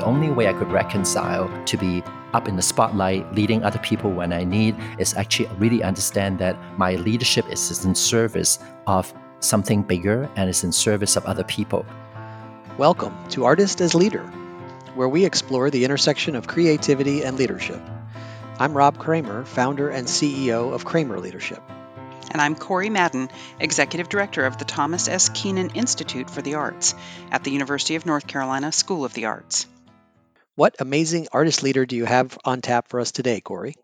the only way I could reconcile to be up in the spotlight, leading other people when I need, is actually really understand that my leadership is in service of something bigger and is in service of other people. Welcome to Artist as Leader, where we explore the intersection of creativity and leadership. I'm Rob Kramer, founder and CEO of Kramer Leadership. And I'm Corey Madden, Executive Director of the Thomas S. Kenan Institute for the Arts at the University of North Carolina School of the Arts. What amazing artist leader do you have on tap for us today, Corey?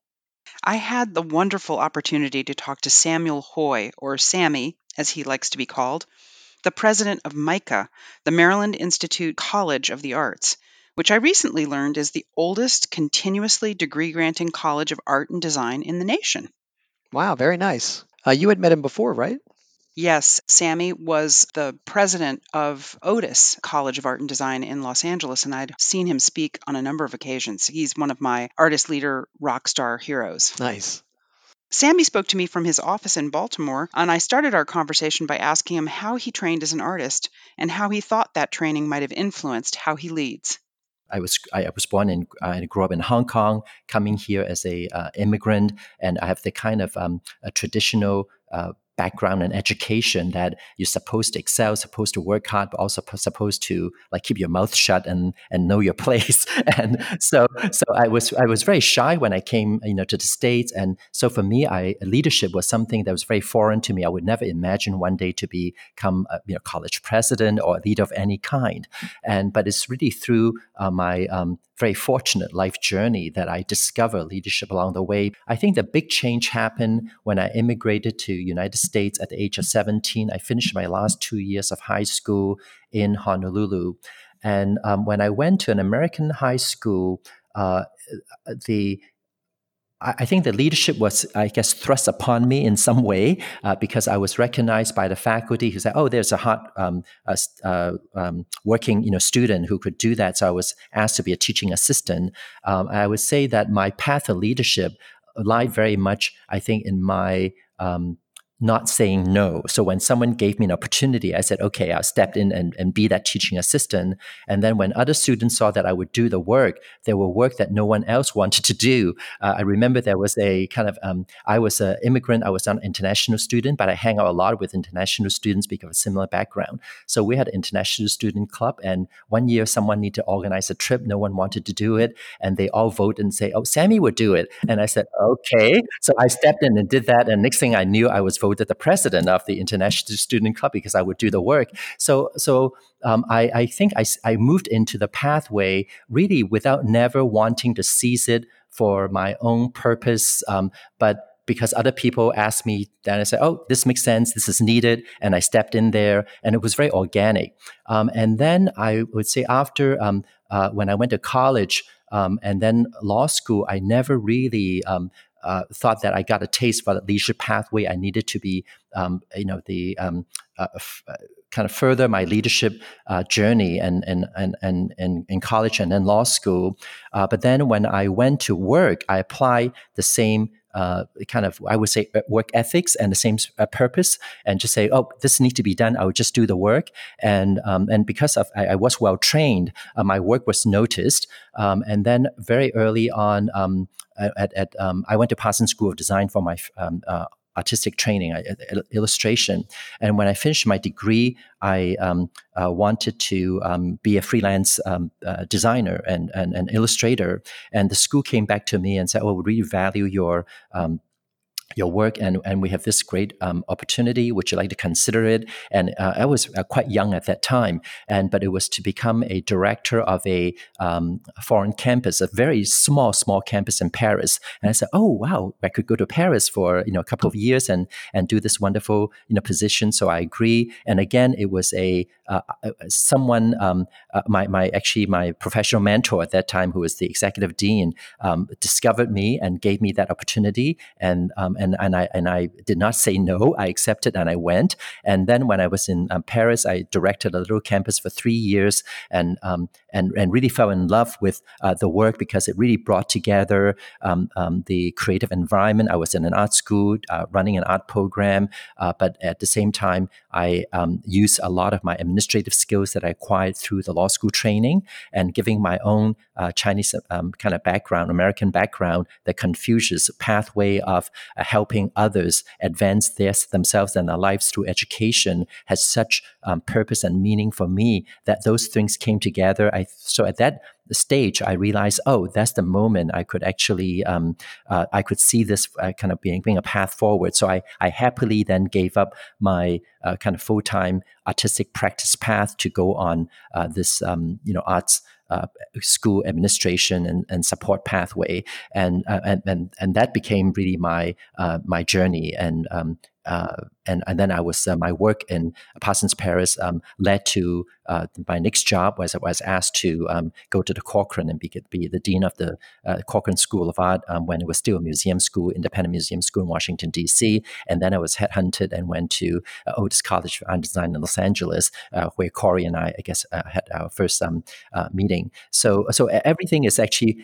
I had the wonderful opportunity to talk to Samuel Hoi, or Sammy, as he likes to be called, the president of MICA, the Maryland Institute College of the Arts, which I recently learned is the oldest continuously degree granting college of art and design in the nation. Wow, very nice. Uh, you had met him before, right? Yes, Sammy was the president of Otis College of Art and Design in Los Angeles, and I'd seen him speak on a number of occasions. He's one of my artist leader rock star heroes. Nice. Sammy spoke to me from his office in Baltimore, and I started our conversation by asking him how he trained as an artist and how he thought that training might have influenced how he leads. I was I was born and I grew up in Hong Kong, coming here as a uh, immigrant, and I have the kind of um, a traditional uh, background and education that you're supposed to excel, supposed to work hard, but also supposed to like keep your mouth shut and and know your place. and so so I was I was very shy when I came you know to the states, and so for me, I leadership was something that was very foreign to me. I would never imagine one day to become a you know college president or leader of any kind. And but it's really through uh, my um, very fortunate life journey that I discovered leadership along the way. I think the big change happened when I immigrated to United States at the age of 17. I finished my last two years of high school in Honolulu. And um, when I went to an American high school, uh, the I think the leadership was, I guess, thrust upon me in some way uh, because I was recognized by the faculty who said, "Oh, there's a hot um, uh, um, working, you know, student who could do that." So I was asked to be a teaching assistant. Um, I would say that my path of leadership lied very much, I think, in my um, not saying no. So when someone gave me an opportunity, I said, okay, I stepped in and, and be that teaching assistant. And then when other students saw that I would do the work, there were work that no one else wanted to do. Uh, I remember there was a kind of, um, I was an immigrant, I was an international student, but I hang out a lot with international students because of a similar background. So we had an international student club. And one year someone needed to organize a trip. No one wanted to do it. And they all vote and say, oh, Sammy would do it. And I said, okay. So I stepped in and did that. And next thing I knew, I was voted the president of the International Student Club because I would do the work. So, so um, I, I, think I, I moved into the pathway really without never wanting to seize it for my own purpose, um, but because other people asked me, then I said, "Oh, this makes sense. This is needed," and I stepped in there, and it was very organic. Um, and then I would say after um, uh, when I went to college um, and then law school, I never really um, uh, thought that I got a taste for the leadership pathway. I needed to be, um, you know, the um, uh, f- uh, kind of further my leadership uh, journey and and and and in college and then law school. Uh, but then when I went to work, I applied the same uh, kind of I would say uh, work ethics and the same uh, purpose, and just say, oh, this needs to be done. I would just do the work, and um, and because of I, I was well trained, uh, my work was noticed, um, and then very early on. Um, at, at um, I went to Parsons School of Design for my um, uh, artistic training, illustration. And when I finished my degree, I um, uh, wanted to um, be a freelance um, uh, designer and, and, illustrator. And the school came back to me and said, "Oh, we really value your um, your work and, and we have this great um, opportunity. Would you like to consider it? And uh, i was uh, quite young at that time and but it was to become a director of a, um, foreign campus a very small small campus in paris. And i said oh wow i could go to paris for you know a couple of years and and do this wonderful you know position. So i agree. And again it was a uh, uh someone um, uh, my, my actually my professional mentor at that time who was the executive dean um, discovered me and gave me that opportunity. And and and I and I did not say no. I accepted and I went. And then when I was in um, Paris, I directed a little campus for three years, and um, and and really fell in love with uh, the work because it really brought together um, um the creative environment. I was in an art school, uh, running an art program, uh, but at the same time, I um, use a lot of my administrative skills that I acquired through the law school training and giving my own uh, Chinese um, kind of background, American background, the Confucius pathway of uh, helping others advance their, themselves and their lives through education has such um, purpose and meaning for me that those things came together. I so at that stage, I realized, oh, that's the moment I could actually, um, uh, I could see this uh, kind of being, being a path forward. So I, I happily then gave up my uh, kind of full time artistic practice path to go on uh, this, um, you know, arts. Uh, school administration and, and support pathway, and, uh, and and and that became really my my journey. And um, uh, and, and then I was uh, my work in Parsons Paris um, led to uh, my next job was I was asked to um, go to the Corcoran and be, be the dean of the uh, Corcoran School of Art um, when it was still a museum school, independent museum school in Washington D.C. And then I was headhunted and went to uh, Otis College of Art Design in Los Angeles, uh, where Corey and I, I guess, had our first um, So so everything is actually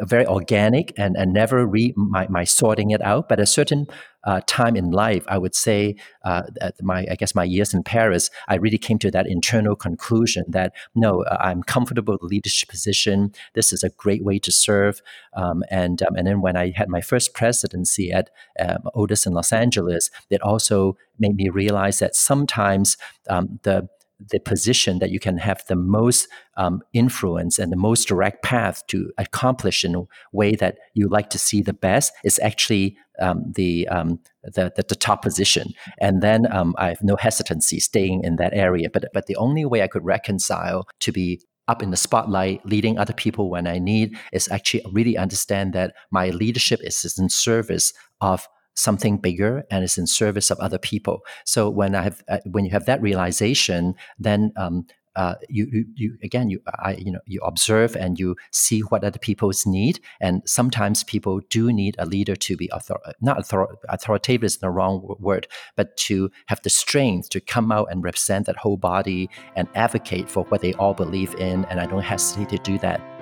very organic and, and never re my, my sorting it out. But a certain uh, time in life, I would say, uh, my I guess my years in Paris, I really came to that internal conclusion that no, uh, I'm comfortable with the leadership position. This is a great way to serve. Um, and um, and then when I had my first presidency at um, Otis in Los Angeles, it also made me realize that sometimes um, the the position that you can have the most um, influence and the most direct path to accomplish in a way that you like to see the best is actually um, the, um, the, the, the top position. And then um, I have no hesitancy staying in that area. But but the only way I could reconcile to be up in the spotlight, leading other people when I need, is actually really understand that my leadership is in service of something bigger and is in service of other people. So when I have uh, when you have that realization, then um, uh, you, you, you again you I you know you observe and you see what other people's need. And sometimes people do need a leader to be author- not author- authoritative is the wrong word but to have the strength to come out and represent that whole body and advocate for what they all believe in. And I don't hesitate to do that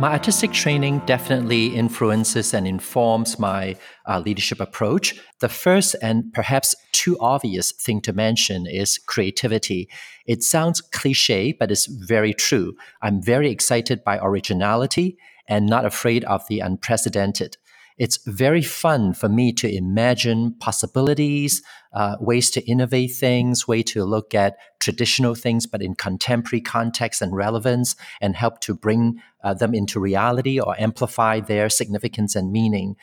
My artistic training definitely influences and informs my uh, leadership approach. The first and perhaps too obvious thing to mention is creativity. It sounds cliche, but it's very true. I'm very excited by originality and not afraid of the unprecedented it's very fun for me to imagine possibilities, uh, ways to innovate things, way to look at traditional things, but in contemporary context and relevance, and help to bring uh, them into reality or amplify their significance and meaning.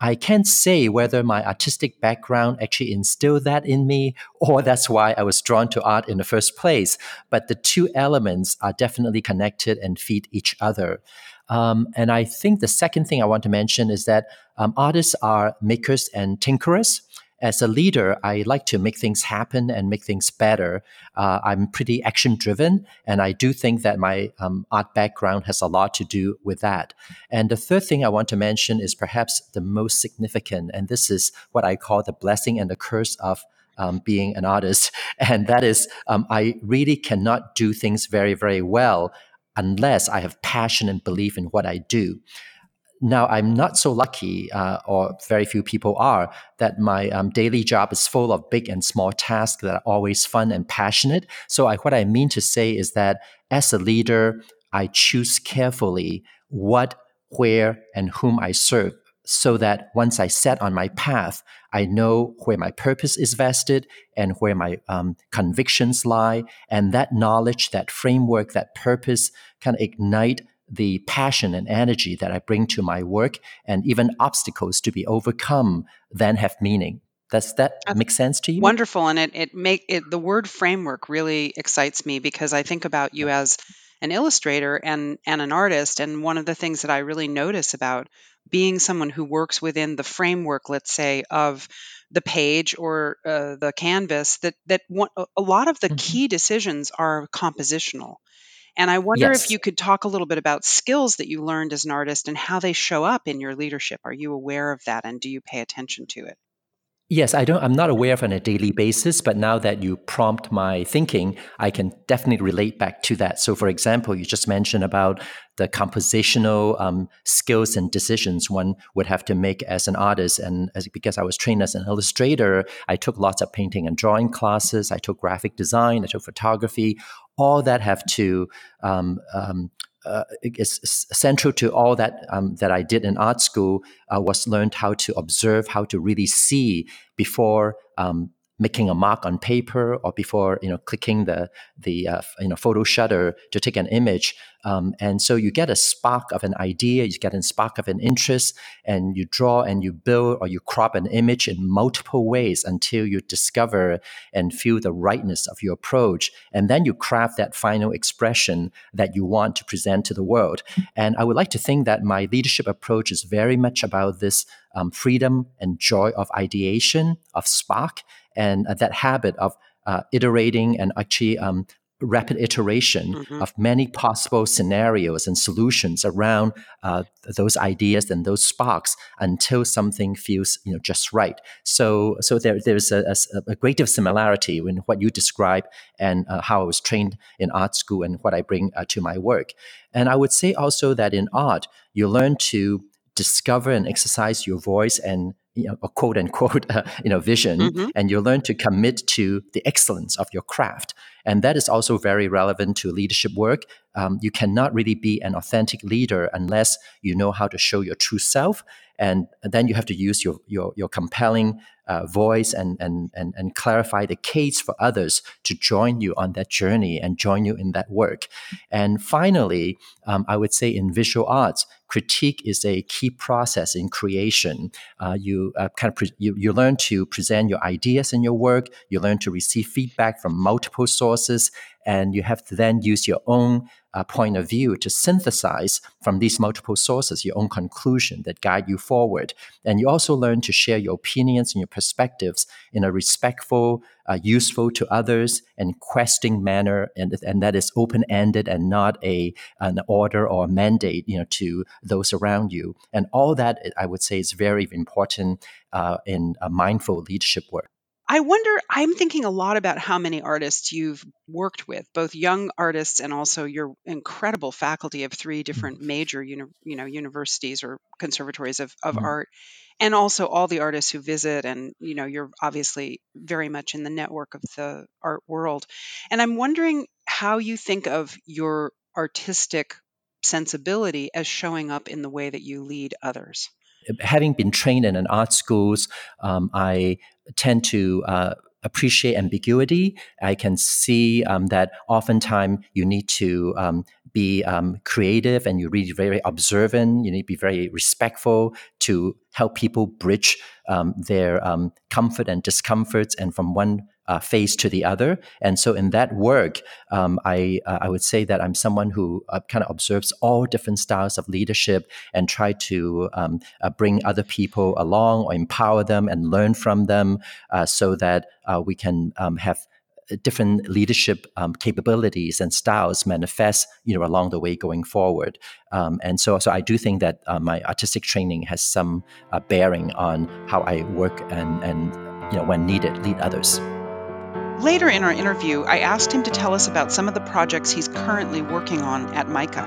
I can't say whether my artistic background actually instilled that in me or that's why I was drawn to art in the first place. But the two elements are definitely connected and feed each other. Um, and I think the second thing I want to mention is that um, artists are makers and tinkerers. As a leader, I like to make things happen and make things better. Uh, I'm pretty action driven, and I do think that my um, art background has a lot to do with that. And the third thing I want to mention is perhaps the most significant, and this is what I call the blessing and the curse of um, being an artist. And that is, um, I really cannot do things very, very well unless I have passion and belief in what I do. Now, I'm not so lucky, uh, or very few people are, that my um, daily job is full of big and small tasks that are always fun and passionate. So, I, what I mean to say is that as a leader, I choose carefully what, where, and whom I serve so that once I set on my path, I know where my purpose is vested and where my um, convictions lie. And that knowledge, that framework, that purpose can ignite the passion and energy that I bring to my work and even obstacles to be overcome then have meaning. Does that That's make sense to you? Wonderful. And it, it make it the word framework really excites me because I think about you as an illustrator and and an artist. And one of the things that I really notice about being someone who works within the framework, let's say, of the page or uh, the canvas, that that one, a lot of the mm-hmm. key decisions are compositional. And I wonder yes. if you could talk a little bit about skills that you learned as an artist and how they show up in your leadership. Are you aware of that and do you pay attention to it? Yes, I don't. I'm not aware of on a daily basis, but now that you prompt my thinking, I can definitely relate back to that. So, for example, you just mentioned about the compositional um, skills and decisions one would have to make as an artist, and as, because I was trained as an illustrator, I took lots of painting and drawing classes. I took graphic design. I took photography. All that have to um, um, uh, is central to all that um, that I did in art school uh, was learned how to observe, how to really see before um, making a mark on paper or before you know clicking the the uh, you know photo shutter to take an image. Um, and so you get a spark of an idea you get a spark of an interest and you draw and you build or you crop an image in multiple ways until you discover and feel the rightness of your approach. And then you craft that final expression that you want to present to the world. And i would like to think that my leadership approach is very much about this um, freedom and joy of ideation of spark and uh, that habit of uh, iterating and actually um, rapid iteration mm-hmm. of many possible scenarios and solutions around uh, those ideas and those sparks until something feels you know just right. So so there there's a, a, a great deal of similarity in what you describe and uh, how I was trained in art school and what I bring uh, to my work. And I would say also that in art you learn to discover and exercise your voice and you know, a quote unquote, uh, you know, vision, mm-hmm. and you learn to commit to the excellence of your craft. And that is also very relevant to leadership work. Um, you cannot really be an authentic leader unless you know how to show your true self. And, then you have to use your, your, your compelling uh, voice and, and, and, and clarify the case for others to join you on that journey and join you in that work. And finally, um, I would say in visual arts, critique is a key process in creation. Uh, you uh, kind of pre- you, you learn to present your ideas in your work. You learn to receive feedback from multiple sources, and you have to then use your own uh, point of view to synthesize from these multiple sources your own conclusion that guide you forward. And you also learn to share your opinions and your perspectives in a respectful, uh, useful to others, and questing manner, and, and that is open ended and not a an order or a mandate, you know, to those around you. And all that I would say is very important uh, in mindful leadership work. I wonder, I'm thinking a lot about how many artists you've worked with, both young artists and also your incredible faculty of three mm. different major uni- you know, universities or conservatories of, of mm-hmm. art, and also all the artists who visit. And, you know, you're obviously very much in the network of the art world. And I'm wondering how you think of your artistic sensibility as showing up in the way that you lead others having been trained in an art schools, um, I tend to uh, appreciate ambiguity. I can see um, that oftentimes you need to um, be um, creative and you really very observant. You need to be very respectful to help people bridge um, their um, comfort and discomforts and from one uh, phase to the other. And so in that work, um, I uh, I would say that I'm someone who uh, kind of observes all different styles of leadership and try to um, uh, bring other people along or empower them and learn from them, uh, so that uh, we can um, have different leadership um, capabilities and styles manifest you know along the way going forward um, and so so I do think that uh, my artistic training has some uh, bearing on how I work and and you know when needed lead others. Later in our interview, I asked him to tell us about some of the projects he's currently working on at MICA.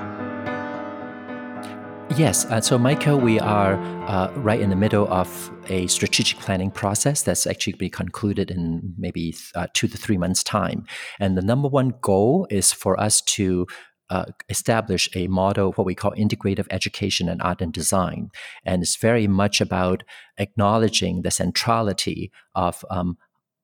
Yes, uh, so MICA, we are uh, right in the middle of a strategic planning process that's actually be concluded in maybe uh, two to three months' time. And the number one goal is for us to uh, establish a model, what we call integrative education and art and design. And it's very much about acknowledging the centrality of um,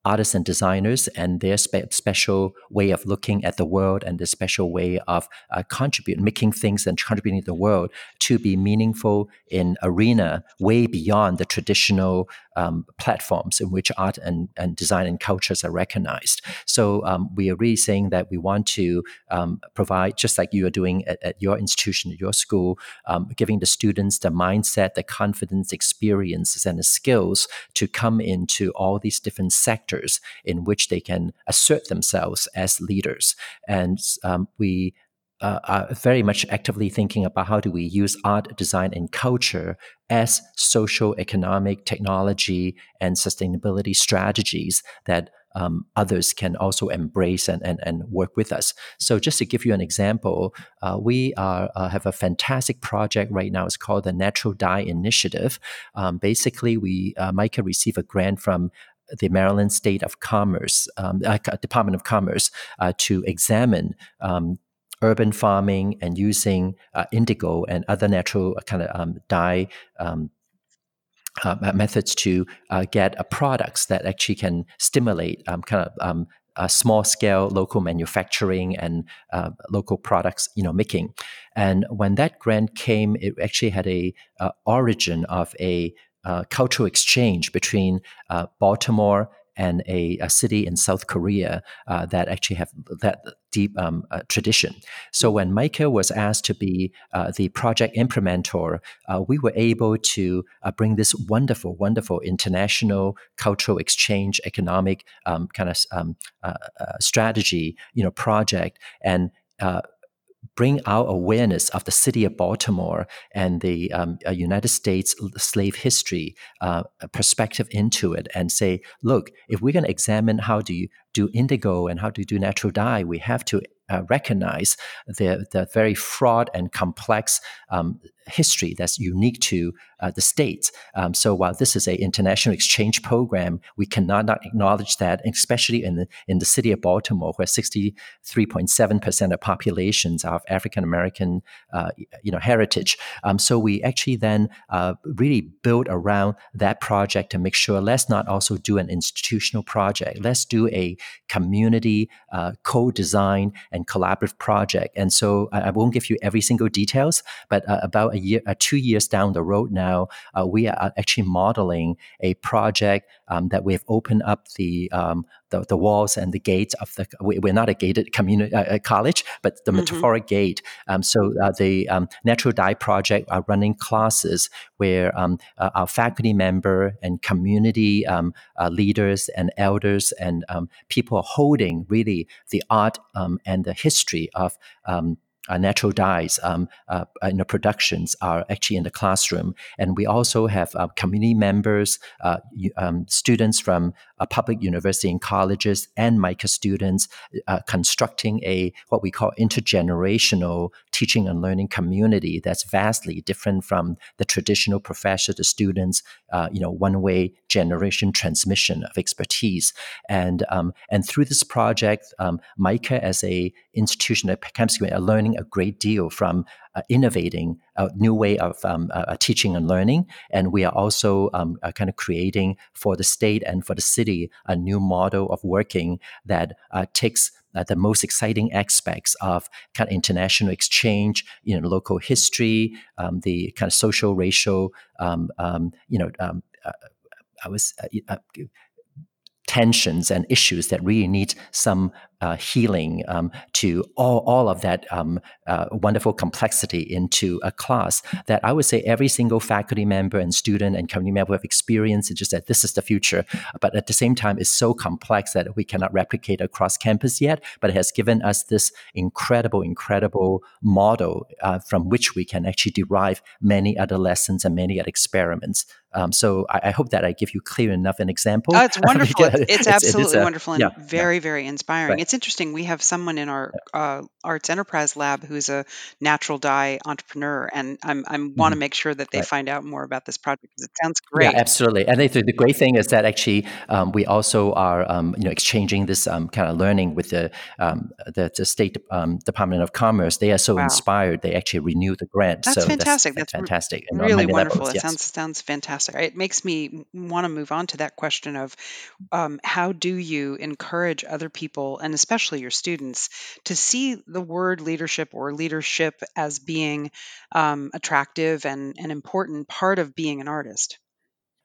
artists and designers and their spe- special way of looking at the world and the special way of uh, contributing, making things and contributing to the world to be meaningful in arena way beyond the traditional um, platforms in which art and, and design and cultures are recognized. So um, we are really saying that we want to um, provide, just like you are doing at, at your institution, at your school, um, giving the students the mindset, the confidence, experiences, and the skills to come into all these different sectors in which they can assert themselves as leaders. And um, we uh, are very much actively thinking about how do we use art, design, and culture as social, economic, technology, and sustainability strategies that um, others can also embrace and, and, and work with us. So, just to give you an example, uh, we are, uh, have a fantastic project right now. It's called the Natural Dye Initiative. Um, basically, we uh, MICA received a grant from the Maryland State of Commerce, um, uh, Department of Commerce, uh, to examine um, urban farming and using uh, indigo and other natural kind of um, dye um, uh, methods to uh, get uh, products that actually can stimulate um, kind of um, small scale local manufacturing and uh, local products you know making. And when that grant came it actually had a uh, origin of a uh, cultural exchange between baltimore and a, a, city in South Korea uh, that actually have that deep um, uh, tradition. So when MICA was asked to be uh, the project implementer, uh, we were able to uh, bring this wonderful, wonderful international cultural exchange, economic um, kind of um, uh, strategy, you know, project and bring our awareness of the city of Baltimore and the um, uh, United States slave history uh, perspective into it and say, look, if we're going to examine how do you do indigo and how do you do natural dye, we have to uh, recognize the, the very fraught and complex um, history that's unique to uh, the states. Um, so while this is an international exchange program, we cannot not acknowledge that, especially in the in the city of Baltimore, where 63.7 percent of populations are of African American, uh, you know, heritage. Um, so we actually then uh, really build around that project to make sure let's not also do an institutional project. Let's do a community uh, co-design and collaborative project. And so I, I, won't give you every single details, but uh, about a year, uh, two years down the road now, uh, we are actually modeling a project um, that we've opened up the, um, the, the walls and the gates of the. We're not a gated community uh, college, but the mm-hmm. metaphoric gate. Um, so uh, the um, Natural Dye Project are running classes where um, uh, our faculty member and community um, uh, leaders and elders and um, people are holding really the art um, and the history of uh, natural dyes um, uh, in the productions are actually in the classroom. And we also have uh, community members, uh, um, students from uh, public university and colleges, and MICA students uh, constructing a what we call intergenerational teaching and learning community that's vastly different from the traditional professor to students, you know, one-way generation transmission of expertise. And um, and through this project, um, MICA as a institution that comes are learning a great deal from uh, innovating a new way of um, uh, uh, teaching and learning. And we are also um, uh, kind of creating for the state and for the city a new model of working that uh, takes uh, the most exciting aspects of kind of international exchange, you know, local history, um, the kind of social, racial, um, um, you know, um, I was tensions and issues that really need some uh, healing um, to all, all of that um, uh, wonderful complexity into a class that I would say every single faculty member and student and community member have experienced. It's just that this is the future, but at the same time, it's so complex that we cannot replicate across campus yet. But it has given us this incredible, incredible model uh, from which we can actually derive many other lessons and many other experiments. Um, so I, I, hope that I give you clear enough an example. Oh, it's wonderful. it's, it's, absolutely wonderful and yeah, very, yeah. very inspiring. Right. It's interesting. We have someone in our uh, arts enterprise lab who's a natural dye entrepreneur, and I'm, I mm-hmm. want to make sure that they right. find out more about this project because it sounds great. Yeah, absolutely. And the, the great thing is that actually um, we also are um, you know exchanging this um, kind of learning with the um, the, the, State um, Department of Commerce. They are so wow. inspired. They actually renew the grant. That's so fantastic. That's, that's fantastic. Really wonderful. Levels, yes. It sounds sounds fantastic. It makes me want to move on to that question of um, how do you encourage other people and especially your students to see the word leadership or leadership as being um, attractive and an important part of being an artist?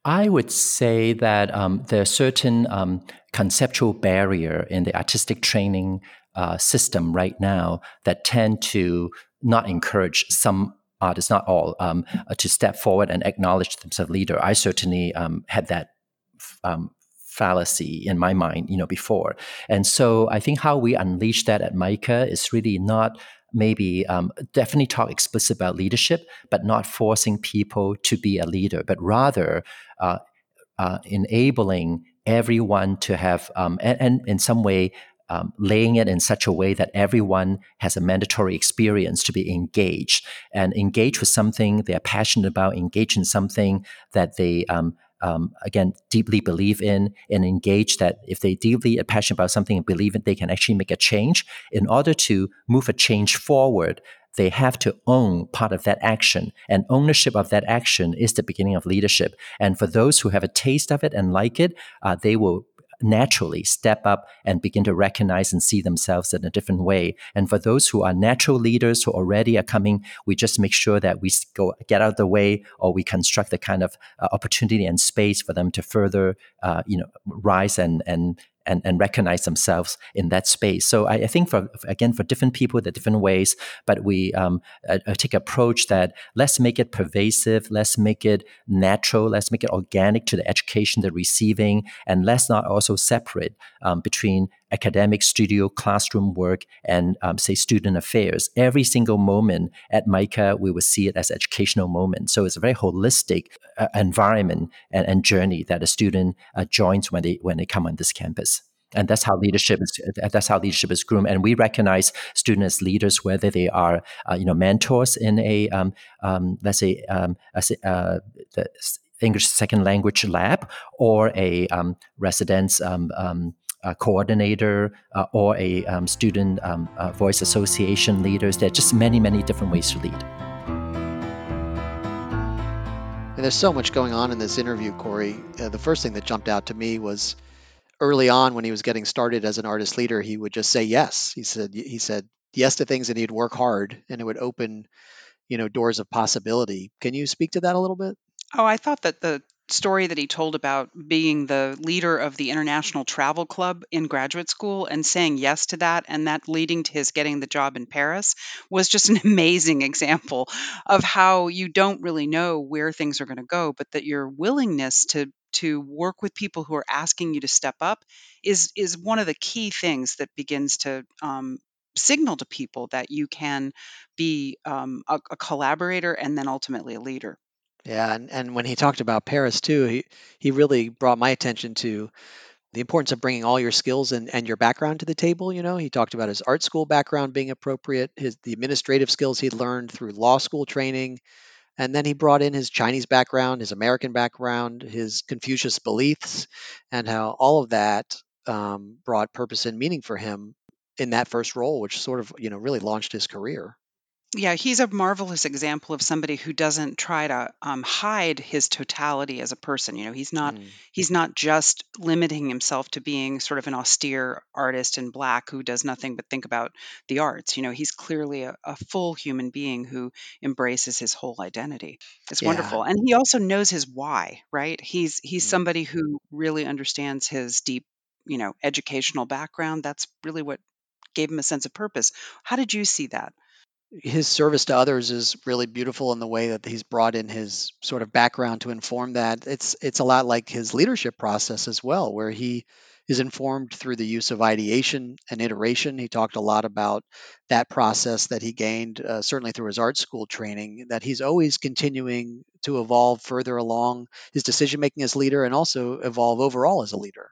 I would say that um, there's certain um, conceptual barrier in the artistic training uh, system right now that tend to not encourage some artists, not all, um, to step forward and acknowledge themselves leader. I certainly um, had that um, fallacy in my mind, you know, before. And so I think how we unleash that at MICA is really not maybe um, definitely talk explicit about leadership, but not forcing people to be a leader, but rather uh, uh, enabling everyone to have, um, and, and, in some way, um, laying it in such a way that everyone has a mandatory experience to be engaged and engage with something they're passionate about, engage in something that they um, um, again deeply believe in and engage that if they deeply are passionate about something and believe it, they can actually make a change. In order to move a change forward, they have to own part of that action. And ownership of that action is the beginning of leadership. And for those who have a taste of it and like it, uh, they will naturally step up and begin to recognize and see themselves in a different way. And for those who are natural leaders who already are coming, we just make sure that we go get out of the way or we construct the kind of uh, opportunity and space for them to further, uh, you know, rise and and and, and recognize themselves in that space. So I, I think for again for different people, the different ways, but we um, uh, uh, take approach that let's make it pervasive, let's make it natural, let's make it organic to the education they're receiving, and let's not also separate um, between academic studio classroom work and um, say student affairs. Every single moment at MICA we will see it as educational moment. So it's a very holistic uh, environment and, and, journey that a student uh, joins when they when they come on this campus. And that's how leadership is that's how leadership is groomed. And we recognize students as leaders whether they are uh, you know mentors in a um, um, let's say um, uh, the English second language lab or a um, residence a coordinator uh, or a um, student um, uh, voice association leaders. There are just many, many different ways to lead. And there's so much going on in this interview, Corey. Uh, the first thing that jumped out to me was early on when he was getting started as an artist leader, he would just say yes. He said he said yes to things and he'd work hard and it would open, you know, doors of possibility. Can you speak to that a little bit? Oh, I thought that the story that he told about being the leader of the International Travel Club in graduate school and saying yes to that, and that leading to his getting the job in Paris was just an amazing example of how you don't really know where things are going to go, but that your willingness to to work with people who are asking you to step up is is one of the key things that begins to um, signal to people that you can be um, a, a collaborator and then ultimately a leader. Yeah, and, and when he talked about Paris too, he, he really brought my attention to the importance of bringing all your skills and, and your background to the table. You know, he talked about his art school background being appropriate, his the administrative skills he'd learned through law school training, and then he brought in his Chinese background, his American background, his Confucius beliefs, and how all of that um, brought purpose and meaning for him in that first role, which sort of you know really launched his career. Yeah, he's a marvelous example of somebody who doesn't try to um, hide his totality as a person. You know, he's not Mm. he's not just limiting himself to being sort of an austere artist in black who does nothing but think about the arts. You know, he's clearly a, a full human being who embraces his whole identity. It's Yeah. wonderful, and he also knows his why. Right? He's he's Mm. somebody who really understands his deep, you know, educational background. That's really what gave him a sense of purpose. How did you see that? His service to others is really beautiful in the way that he's brought in his sort of background to inform that. It's it's a lot like his leadership process as well, where he is informed through the use of ideation and iteration. He talked a lot about that process that he gained, uh, certainly through his art school training, that he's always continuing to evolve further along his decision making as leader and also evolve overall as a leader.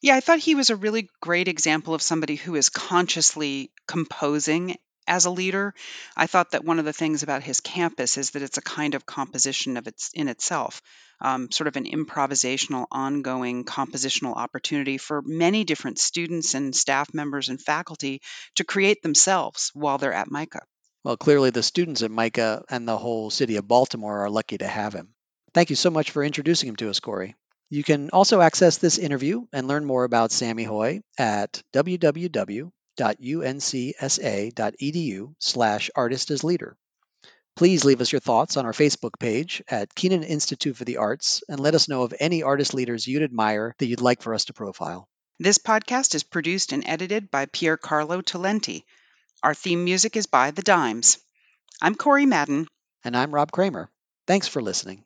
Yeah, I thought he was a really great example of somebody who is consciously composing as a leader. I thought that one of the things about his campus is that it's a kind of composition of its in itself, um, sort of an improvisational, ongoing compositional opportunity for many different students and staff members and faculty to create themselves while they're at MICA. Well, clearly the students at MICA and the whole city of Baltimore are lucky to have him. Thank you so much for introducing him to us, Corey. You can also access this interview and learn more about Sammy Hoi at www www.uncsa.edu slash artist as leader. Please leave us your thoughts on our Facebook page at Kenan Institute for the Arts and let us know of any artist leaders you'd admire that you'd like for us to profile. This podcast is produced and edited by Pier Carlo Talenti. Our theme music is by The Dimes. I'm Corey Madden. And I'm Rob Kramer. Thanks for listening.